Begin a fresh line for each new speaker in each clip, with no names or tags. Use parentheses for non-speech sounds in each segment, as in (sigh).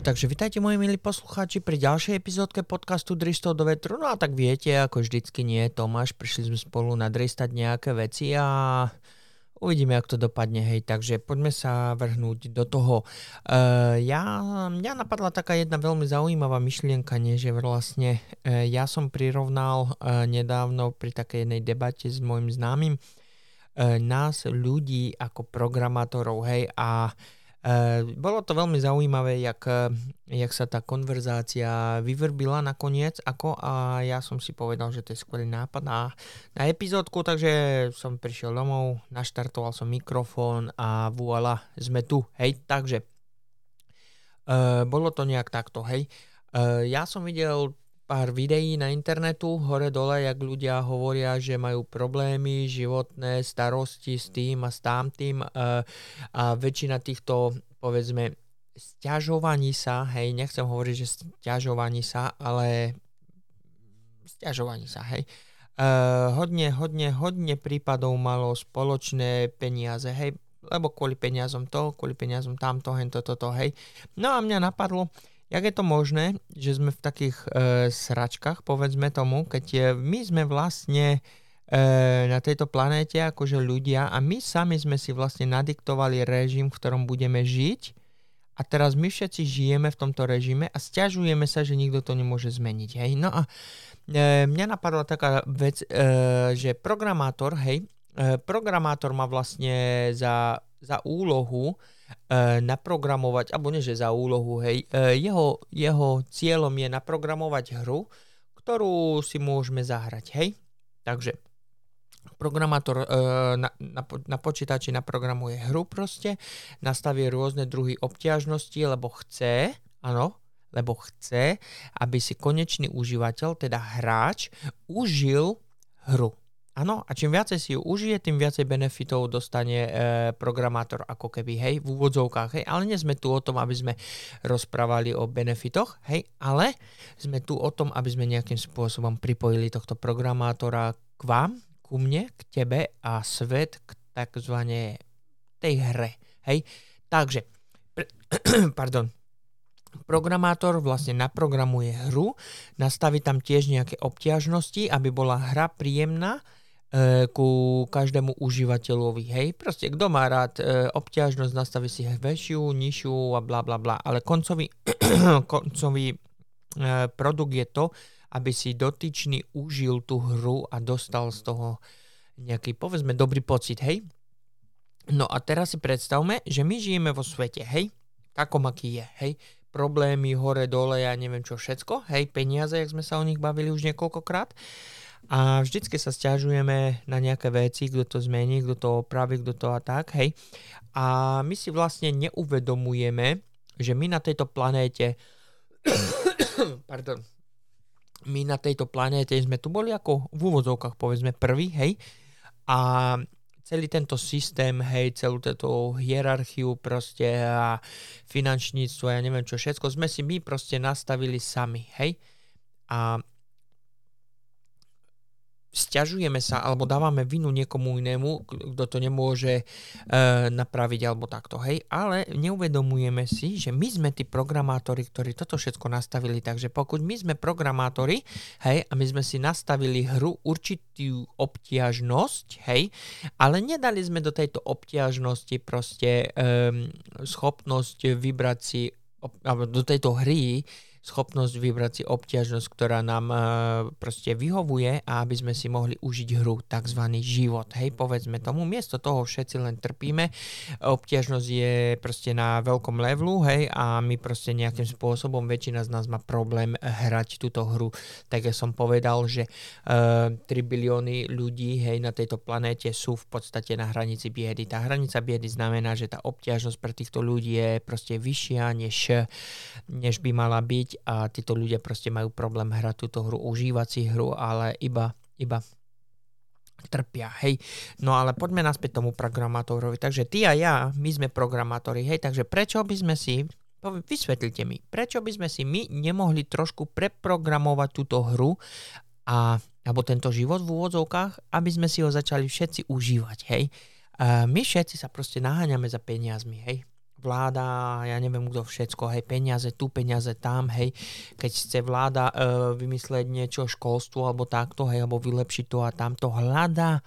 takže vitajte moji milí poslucháči pri ďalšej epizódke podcastu Dristov do vetru. No a tak viete, ako vždycky nie, Tomáš, prišli sme spolu nadristať nejaké veci a uvidíme, ako to dopadne, hej, takže poďme sa vrhnúť do toho. Uh, ja, mňa napadla taká jedna veľmi zaujímavá myšlienka, nie, že vlastne uh, ja som prirovnal uh, nedávno pri takej jednej debate s môjim známym uh, nás ľudí ako programátorov, hej, a Uh, bolo to veľmi zaujímavé, jak, jak sa tá konverzácia vyvrbila nakoniec, ako a ja som si povedal, že to je skvelý nápad na, na epizódku, takže som prišiel domov, naštartoval som mikrofón a voilà, sme tu, hej, takže uh, bolo to nejak takto, hej. Uh, ja som videl pár videí na internetu, hore-dole, jak ľudia hovoria, že majú problémy, životné starosti s tým a s tamtým uh, a väčšina týchto, povedzme, stiažovaní sa, hej, nechcem hovoriť, že stiažovaní sa, ale stiažovaní sa, hej, uh, hodne, hodne, hodne prípadov malo spoločné peniaze, hej, lebo kvôli peniazom to, kvôli peniazom tamto, hento, toto, hej. No a mňa napadlo, Jak je to možné, že sme v takých e, sračkách, povedzme tomu, keď je, my sme vlastne e, na tejto planéte akože ľudia a my sami sme si vlastne nadiktovali režim, v ktorom budeme žiť a teraz my všetci žijeme v tomto režime a stiažujeme sa, že nikto to nemôže zmeniť. Hej? No a e, mňa napadla taká vec, e, že programátor, hej, e, programátor má vlastne za, za úlohu E, naprogramovať, alebo nie že za úlohu, hej, e, jeho, jeho cieľom je naprogramovať hru, ktorú si môžeme zahrať, hej. Takže programátor e, na, na, na počítači naprogramuje hru proste, nastaví rôzne druhy obťažnosti, lebo chce, áno, lebo chce, aby si konečný užívateľ, teda hráč, užil hru. Áno, a čím viacej si ju užije, tým viacej benefitov dostane e, programátor ako keby, hej, v úvodzovkách, hej, ale nie sme tu o tom, aby sme rozprávali o benefitoch, hej, ale sme tu o tom, aby sme nejakým spôsobom pripojili tohto programátora k vám, ku mne, k tebe a svet k takzvané tej hre, hej. Takže, pre, (clears throat) pardon, programátor vlastne naprogramuje hru, nastaví tam tiež nejaké obťažnosti, aby bola hra príjemná, ku každému užívateľovi. Hej, proste kto má rád e, obťažnosť, nastaví si väčšiu, nižšiu a bla bla bla. Ale koncový, (clears throat) koncový e, produkt je to, aby si dotyčný užil tú hru a dostal z toho nejaký, povedzme, dobrý pocit, hej? No a teraz si predstavme, že my žijeme vo svete, hej? Takom, aký je, hej? Problémy hore, dole, ja neviem čo všetko, hej? Peniaze, jak sme sa o nich bavili už niekoľkokrát. A vždycky sa stiažujeme na nejaké veci, kto to zmení, kto to opraví, kto to a tak, hej. A my si vlastne neuvedomujeme, že my na tejto planéte (coughs) pardon, my na tejto planéte sme tu boli ako v úvodzovkách povedzme prvý, hej. A celý tento systém, hej, celú túto hierarchiu proste a finančníctvo, ja neviem čo, všetko sme si my proste nastavili sami, hej. A stiažujeme sa alebo dávame vinu niekomu inému, kto to nemôže e, napraviť alebo takto, hej, ale neuvedomujeme si, že my sme tí programátori, ktorí toto všetko nastavili, takže pokud my sme programátori, hej, a my sme si nastavili hru určitú obtiažnosť, hej, ale nedali sme do tejto obtiažnosti proste e, schopnosť vybrať si, alebo do tejto hry schopnosť vybrať si obťažnosť, ktorá nám e, proste vyhovuje a aby sme si mohli užiť hru, tzv. život. Hej, povedzme tomu, miesto toho všetci len trpíme, obťažnosť je proste na veľkom levelu, hej, a my proste nejakým spôsobom, väčšina z nás má problém hrať túto hru. Tak ja som povedal, že e, 3 bilióny ľudí, hej, na tejto planéte sú v podstate na hranici biedy. Tá hranica biedy znamená, že tá obťažnosť pre týchto ľudí je proste vyššia, než, než by mala byť byť a títo ľudia proste majú problém hrať túto hru, užívať si hru, ale iba, iba trpia, hej. No ale poďme naspäť tomu programátorovi. Takže ty a ja, my sme programátori, hej, takže prečo by sme si, vysvetlite mi, prečo by sme si my nemohli trošku preprogramovať túto hru a, alebo tento život v úvodzovkách, aby sme si ho začali všetci užívať, hej. A my všetci sa proste naháňame za peniazmi, hej. Vláda, ja neviem kto všetko, hej, peniaze tu, peniaze tam, hej, keď chce vláda e, vymyslieť niečo školstvo alebo takto, hej, alebo vylepšiť to a tamto, hľada,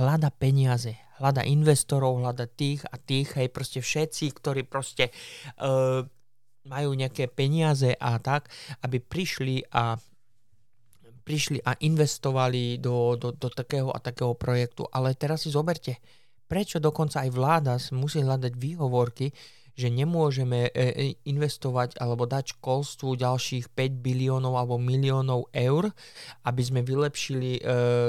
hľada peniaze, hľada investorov, hľada tých a tých, hej, proste všetci, ktorí proste e, majú nejaké peniaze a tak, aby prišli a prišli a investovali do, do, do takého a takého projektu. Ale teraz si zoberte, prečo dokonca aj vláda musí hľadať výhovorky, že nemôžeme e, e, investovať alebo dať školstvu ďalších 5 biliónov alebo miliónov eur, aby sme vylepšili e,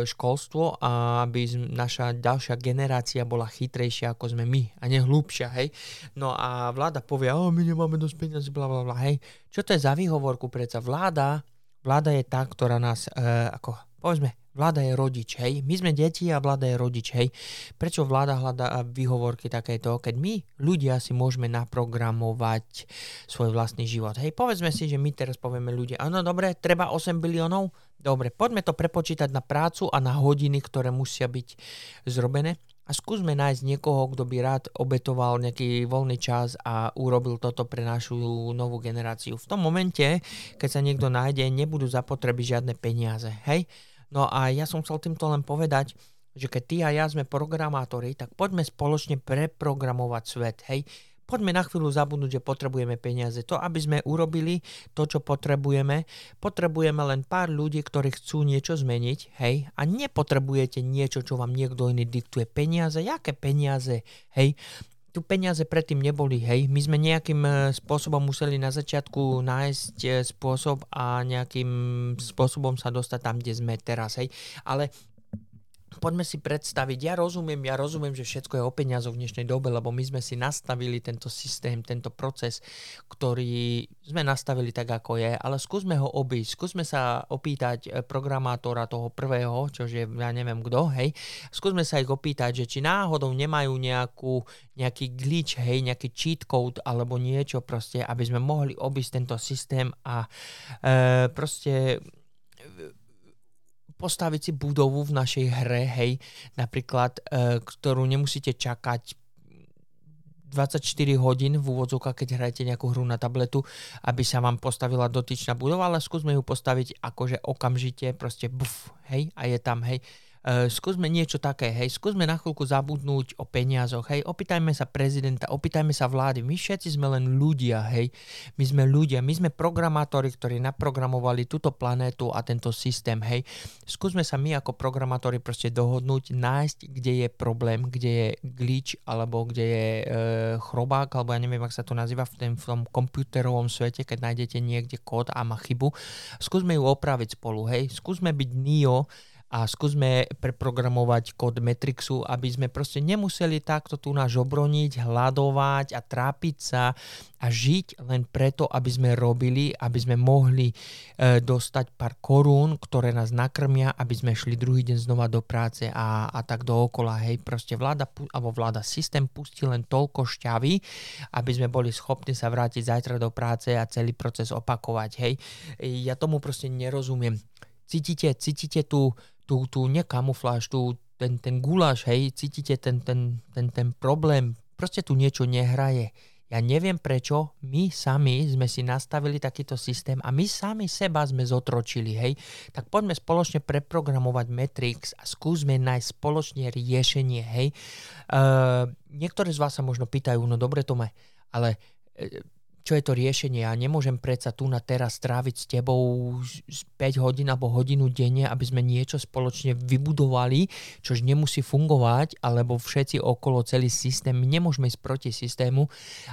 školstvo a aby naša ďalšia generácia bola chytrejšia ako sme my a nehlúbšia, hej. No a vláda povie, oh, my nemáme dosť peniazy, bla, bla, bla, hej. Čo to je za výhovorku predsa? Vláda, vláda je tá, ktorá nás, e, ako, povedzme, Vláda je rodič, hej. My sme deti a vláda je rodič, hej. Prečo vláda hľadá výhovorky takéto, keď my, ľudia, si môžeme naprogramovať svoj vlastný život. Hej, povedzme si, že my teraz povieme ľudia, áno, dobre, treba 8 biliónov, dobre, poďme to prepočítať na prácu a na hodiny, ktoré musia byť zrobené a skúsme nájsť niekoho, kto by rád obetoval nejaký voľný čas a urobil toto pre našu novú generáciu. V tom momente, keď sa niekto nájde, nebudú zapotreby žiadne peniaze, hej. No a ja som chcel týmto len povedať, že keď ty a ja sme programátori, tak poďme spoločne preprogramovať svet, hej. Poďme na chvíľu zabudnúť, že potrebujeme peniaze. To, aby sme urobili to, čo potrebujeme, potrebujeme len pár ľudí, ktorí chcú niečo zmeniť, hej, a nepotrebujete niečo, čo vám niekto iný diktuje. Peniaze, jaké peniaze, hej, tu peniaze predtým neboli, hej. My sme nejakým e, spôsobom museli na začiatku nájsť e, spôsob a nejakým spôsobom sa dostať tam, kde sme teraz, hej. Ale poďme si predstaviť, ja rozumiem, ja rozumiem, že všetko je o peniazoch v dnešnej dobe, lebo my sme si nastavili tento systém, tento proces, ktorý sme nastavili tak, ako je, ale skúsme ho obísť, skúsme sa opýtať eh, programátora toho prvého, čože ja neviem kto, hej, skúsme sa ich opýtať, že či náhodou nemajú nejakú, nejaký glitch, hej, nejaký cheat code alebo niečo proste, aby sme mohli obísť tento systém a e, proste postaviť si budovu v našej hre, hej, napríklad, e, ktorú nemusíte čakať 24 hodín v úvodzovkách, keď hrajete nejakú hru na tabletu, aby sa vám postavila dotyčná budova, ale skúsme ju postaviť akože okamžite, proste buf, hej, a je tam, hej. Uh, skúsme niečo také, hej, skúsme na chvíľku zabudnúť o peniazoch, hej, opýtajme sa prezidenta, opýtajme sa vlády, my všetci sme len ľudia, hej, my sme ľudia, my sme programátori, ktorí naprogramovali túto planétu a tento systém, hej, skúsme sa my ako programátori proste dohodnúť, nájsť, kde je problém, kde je glitch, alebo kde je uh, chrobák, alebo ja neviem, ak sa to nazýva v, tom, v tom komputerovom svete, keď nájdete niekde kód a má chybu, skúsme ju opraviť spolu, hej, skúsme byť NIO, a skúsme preprogramovať kód Matrixu, aby sme proste nemuseli takto tu nás obroniť, hľadovať a trápiť sa a žiť len preto, aby sme robili, aby sme mohli e, dostať pár korún, ktoré nás nakrmia, aby sme šli druhý deň znova do práce a, a tak dookola. Hej, proste vláda, alebo vláda systém pustí len toľko šťavy, aby sme boli schopní sa vrátiť zajtra do práce a celý proces opakovať. Hej, ja tomu proste nerozumiem. Cítite, cítite tú, tú, tú nekamufláž, tú, ten, ten guláš, hej, cítite ten, ten, ten, ten problém, proste tu niečo nehraje. Ja neviem prečo, my sami sme si nastavili takýto systém a my sami seba sme zotročili, hej. Tak poďme spoločne preprogramovať Matrix a skúsme nájsť spoločne riešenie, hej. Uh, niektorí z vás sa možno pýtajú, no dobre Tome, ale uh, čo je to riešenie. Ja nemôžem predsa tu na teraz stráviť s tebou 5 hodín alebo hodinu denne, aby sme niečo spoločne vybudovali, čož nemusí fungovať, alebo všetci okolo celý systém. My nemôžeme ísť proti systému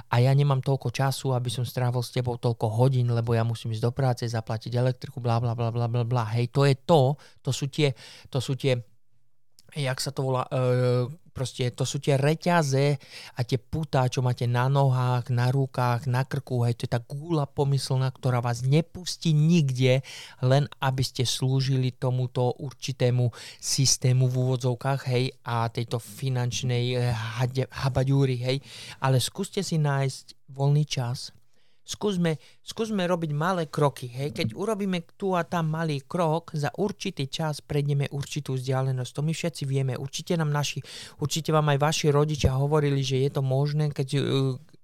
a ja nemám toľko času, aby som strávil s tebou toľko hodín, lebo ja musím ísť do práce, zaplatiť elektriku, bla bla bla bla bla. Hej, to je to, to sú tie, to sú tie jak sa to volá, uh, proste to sú tie reťaze a tie putá, čo máte na nohách, na rukách, na krku, hej, to je tá gula pomyslná, ktorá vás nepustí nikde, len aby ste slúžili tomuto určitému systému v úvodzovkách, hej, a tejto finančnej eh, habaďúry, hej, ale skúste si nájsť voľný čas, skúsme, skúsme robiť malé kroky. Hej? Keď urobíme tu a tam malý krok, za určitý čas prejdeme určitú vzdialenosť. To my všetci vieme. Určite nám naši, určite vám aj vaši rodičia hovorili, že je to možné, keď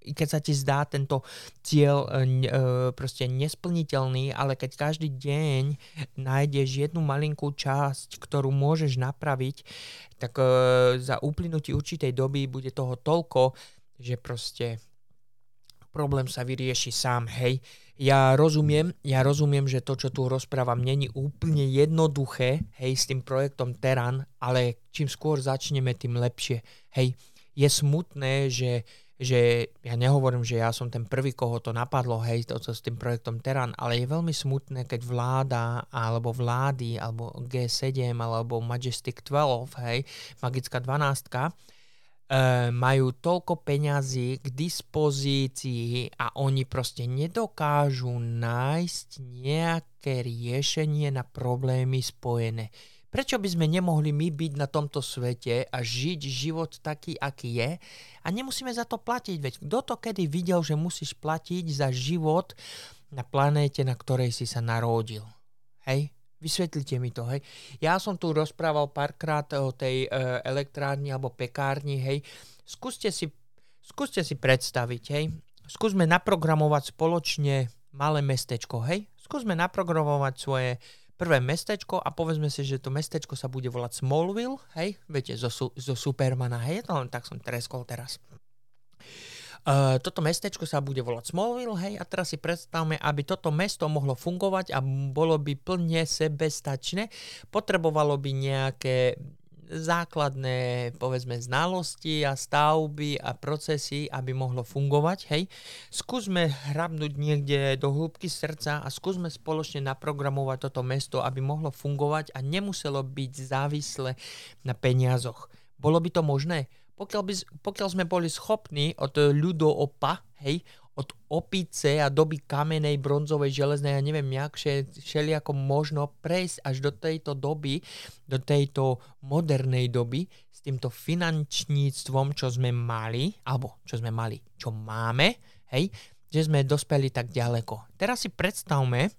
i keď sa ti zdá tento cieľ e, proste nesplniteľný, ale keď každý deň nájdeš jednu malinkú časť, ktorú môžeš napraviť, tak e, za uplynutí určitej doby bude toho toľko, že proste problém sa vyrieši sám, hej. Ja rozumiem, ja rozumiem, že to, čo tu rozprávam, není úplne jednoduché, hej, s tým projektom Teran, ale čím skôr začneme, tým lepšie, hej. Je smutné, že, že ja nehovorím, že ja som ten prvý, koho to napadlo, hej, to, to s tým projektom Teran, ale je veľmi smutné, keď vláda, alebo vlády, alebo G7, alebo Majestic 12, hej, Magická 12, E, majú toľko peňazí k dispozícii a oni proste nedokážu nájsť nejaké riešenie na problémy spojené. Prečo by sme nemohli my byť na tomto svete a žiť život taký, aký je a nemusíme za to platiť? Veď kto to kedy videl, že musíš platiť za život na planéte, na ktorej si sa narodil? Hej? Vysvetlite mi to, hej. Ja som tu rozprával párkrát o tej e, elektrárni alebo pekárni, hej. Skúste si, skúste si predstaviť, hej. Skúsme naprogramovať spoločne malé mestečko, hej. Skúsme naprogramovať svoje prvé mestečko a povedzme si, že to mestečko sa bude volať Smallville, hej. Viete, zo, zo Supermana, hej. No, tak som treskol teraz. Toto mestečko sa bude volať Smallville, hej, a teraz si predstavme, aby toto mesto mohlo fungovať a bolo by plne sebestačné, potrebovalo by nejaké základné, povedzme, znalosti a stavby a procesy, aby mohlo fungovať, hej. Skúsme hrabnúť niekde do hĺbky srdca a skúsme spoločne naprogramovať toto mesto, aby mohlo fungovať a nemuselo byť závislé na peniazoch. Bolo by to možné? Pokiaľ, by, pokiaľ sme boli schopní od ľudoopa, hej, od opice a doby kamenej, bronzovej, železnej a neviem jak, všelijako možno prejsť až do tejto doby, do tejto modernej doby s týmto finančníctvom, čo sme mali, alebo čo sme mali, čo máme, hej, že sme dospeli tak ďaleko. Teraz si predstavme,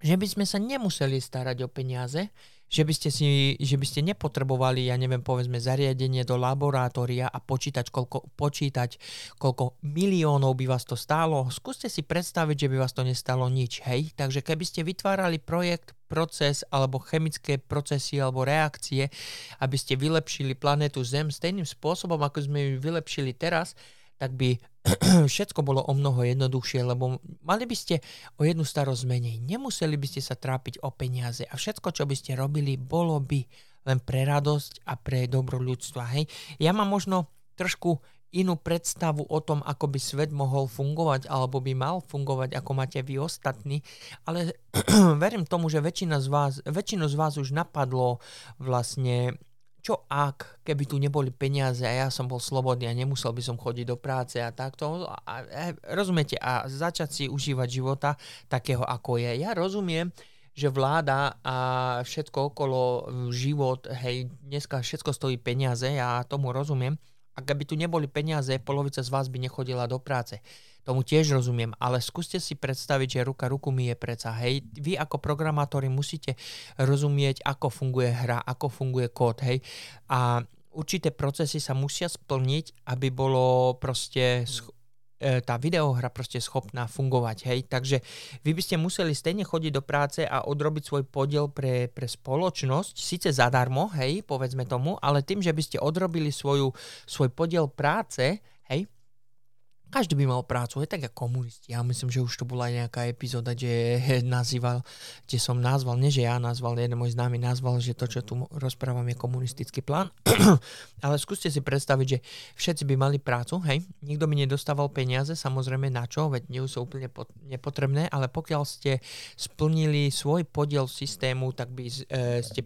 že by sme sa nemuseli starať o peniaze, že by ste, si, že by ste nepotrebovali, ja neviem, povedzme, zariadenie do laboratória a počítať koľko, počítať, koľko miliónov by vás to stálo. Skúste si predstaviť, že by vás to nestalo nič, hej? Takže keby ste vytvárali projekt, proces alebo chemické procesy alebo reakcie, aby ste vylepšili planetu Zem stejným spôsobom, ako sme ju vylepšili teraz, tak by (clears throat) všetko bolo o mnoho jednoduchšie, lebo mali by ste o jednu starosť menej. Nemuseli by ste sa trápiť o peniaze a všetko, čo by ste robili, bolo by len pre radosť a pre dobro ľudstva. Hej? Ja mám možno trošku inú predstavu o tom, ako by svet mohol fungovať alebo by mal fungovať, ako máte vy ostatní, ale (clears throat) verím tomu, že väčšina z vás, väčšinu z vás už napadlo vlastne čo ak, keby tu neboli peniaze a ja som bol slobodný a nemusel by som chodiť do práce a takto. A, a, rozumiete? A začať si užívať života takého, ako je. Ja rozumiem, že vláda a všetko okolo život, hej, dneska všetko stojí peniaze, ja tomu rozumiem. A keby tu neboli peniaze, polovica z vás by nechodila do práce tomu tiež rozumiem, ale skúste si predstaviť, že ruka ruku mi je preca. Hej, vy ako programátori musíte rozumieť, ako funguje hra, ako funguje kód, hej. A určité procesy sa musia splniť, aby bolo proste tá videohra proste schopná fungovať, hej. Takže vy by ste museli stejne chodiť do práce a odrobiť svoj podiel pre, pre spoločnosť, síce zadarmo, hej, povedzme tomu, ale tým, že by ste odrobili svoju, svoj podiel práce, hej, každý by mal prácu, je tak ako komunisti. Ja myslím, že už to bola nejaká epizóda, kde (laughs) nazýval, kde som nazval, nie že ja nazval, jeden môj známy nazval, že to, čo tu rozprávam, je komunistický plán. (clears throat) Ale skúste si predstaviť, že všetci by mali prácu, hej, nikto by nedostával peniaze, samozrejme na čo, veď nie sú úplne nepotrebné, ale pokiaľ ste splnili svoj podiel systému, tak by e, ste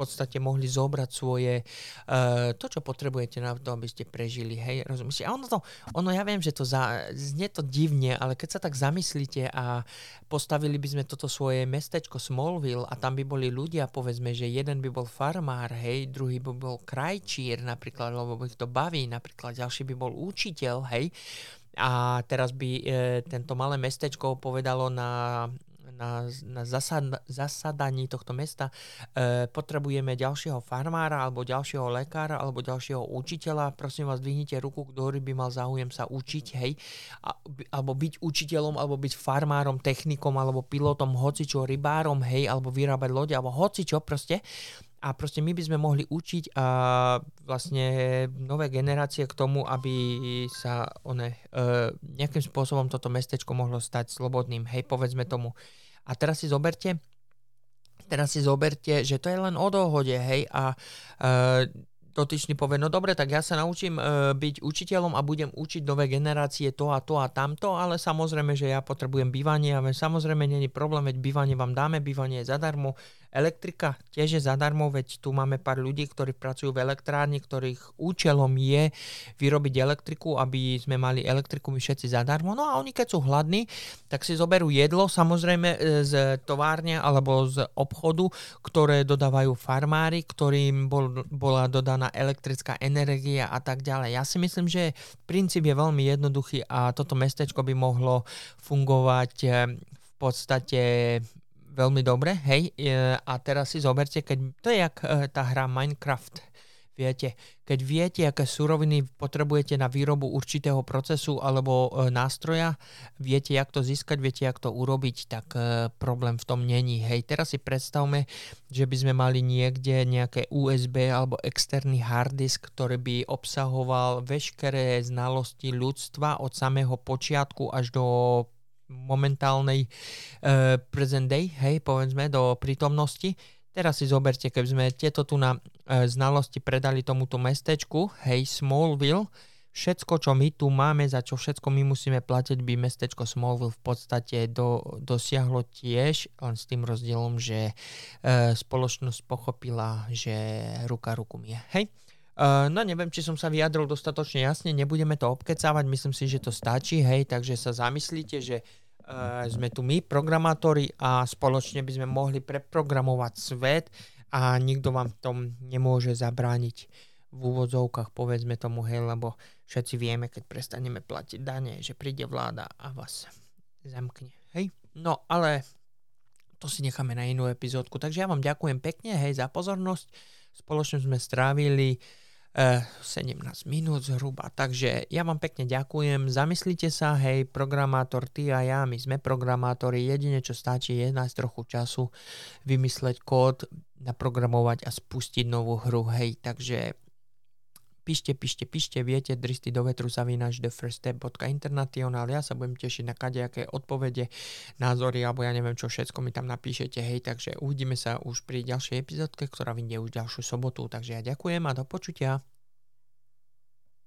podstate mohli zobrať svoje, uh, to, čo potrebujete na to, aby ste prežili, hej, rozumiete? A ono to, ono ja viem, že to za, znie to divne, ale keď sa tak zamyslíte a postavili by sme toto svoje mestečko Smallville a tam by boli ľudia, povedzme, že jeden by bol farmár, hej, druhý by bol krajčír napríklad, lebo ich to baví, napríklad ďalší by bol učiteľ, hej, a teraz by e, tento malé mestečko povedalo na na, na zasad, zasadaní tohto mesta e, potrebujeme ďalšieho farmára alebo ďalšieho lekára alebo ďalšieho učiteľa, prosím vás, dvihnite ruku, ktorý by mal záujem sa učiť, hej, a, alebo byť učiteľom, alebo byť farmárom, technikom, alebo pilotom, hocičo, rybárom, hej, alebo vyrábať lode, alebo hocičo proste a proste my by sme mohli učiť a vlastne nové generácie k tomu, aby sa one, e, nejakým spôsobom toto mestečko mohlo stať slobodným, hej, povedzme tomu. A teraz si zoberte, teraz si zoberte, že to je len o dohode, hej, a e, dotyčný povie, no dobre, tak ja sa naučím e, byť učiteľom a budem učiť nové generácie to a to a tamto, ale samozrejme, že ja potrebujem bývanie a samozrejme není problém, veď bývanie vám dáme, bývanie je zadarmo, Elektrika tiež je zadarmo, veď tu máme pár ľudí, ktorí pracujú v elektrárni, ktorých účelom je vyrobiť elektriku, aby sme mali elektriku my všetci zadarmo. No a oni keď sú hladní, tak si zoberú jedlo, samozrejme e, z továrne alebo z obchodu, ktoré dodávajú farmári, ktorým bol, bola dodaná elektrická energia a tak ďalej. Ja si myslím, že princíp je veľmi jednoduchý a toto mestečko by mohlo fungovať e, v podstate veľmi dobre, hej, a teraz si zoberte, keď to je jak e, tá hra Minecraft, viete, keď viete, aké suroviny potrebujete na výrobu určitého procesu alebo e, nástroja, viete, jak to získať, viete, jak to urobiť, tak e, problém v tom není. Hej, teraz si predstavme, že by sme mali niekde nejaké USB alebo externý hard disk, ktorý by obsahoval veškeré znalosti ľudstva od samého počiatku až do momentálnej uh, present day, hej, povedzme, do prítomnosti. Teraz si zoberte, keby sme tieto tu na uh, znalosti predali tomuto mestečku, hej, Smallville, všetko, čo my tu máme, za čo všetko my musíme platiť, by mestečko Smallville v podstate do, dosiahlo tiež, len s tým rozdielom, že uh, spoločnosť pochopila, že ruka ruku mie. Hej? Uh, no neviem, či som sa vyjadril dostatočne jasne, nebudeme to obkecávať, myslím si, že to stačí, hej, takže sa zamyslíte, že sme tu my, programátori a spoločne by sme mohli preprogramovať svet a nikto vám v tom nemôže zabrániť v úvodzovkách, povedzme tomu, hej, lebo všetci vieme, keď prestaneme platiť dane, že príde vláda a vás zamkne, hej. No, ale to si necháme na inú epizódku, takže ja vám ďakujem pekne, hej, za pozornosť. Spoločne sme strávili 17 minút zhruba. Takže ja vám pekne ďakujem. Zamyslite sa, hej, programátor, ty a ja, my sme programátori. Jedine, čo stačí, je nájsť trochu času, vymysleť kód, naprogramovať a spustiť novú hru, hej. Takže píšte, píšte, píšte, viete, dristy do vetru zavínaš thefirststep.international, ja sa budem tešiť na kadejaké odpovede, názory, alebo ja neviem čo všetko mi tam napíšete, hej, takže uvidíme sa už pri ďalšej epizódke, ktorá vyjde už ďalšiu sobotu, takže ja ďakujem a do počutia.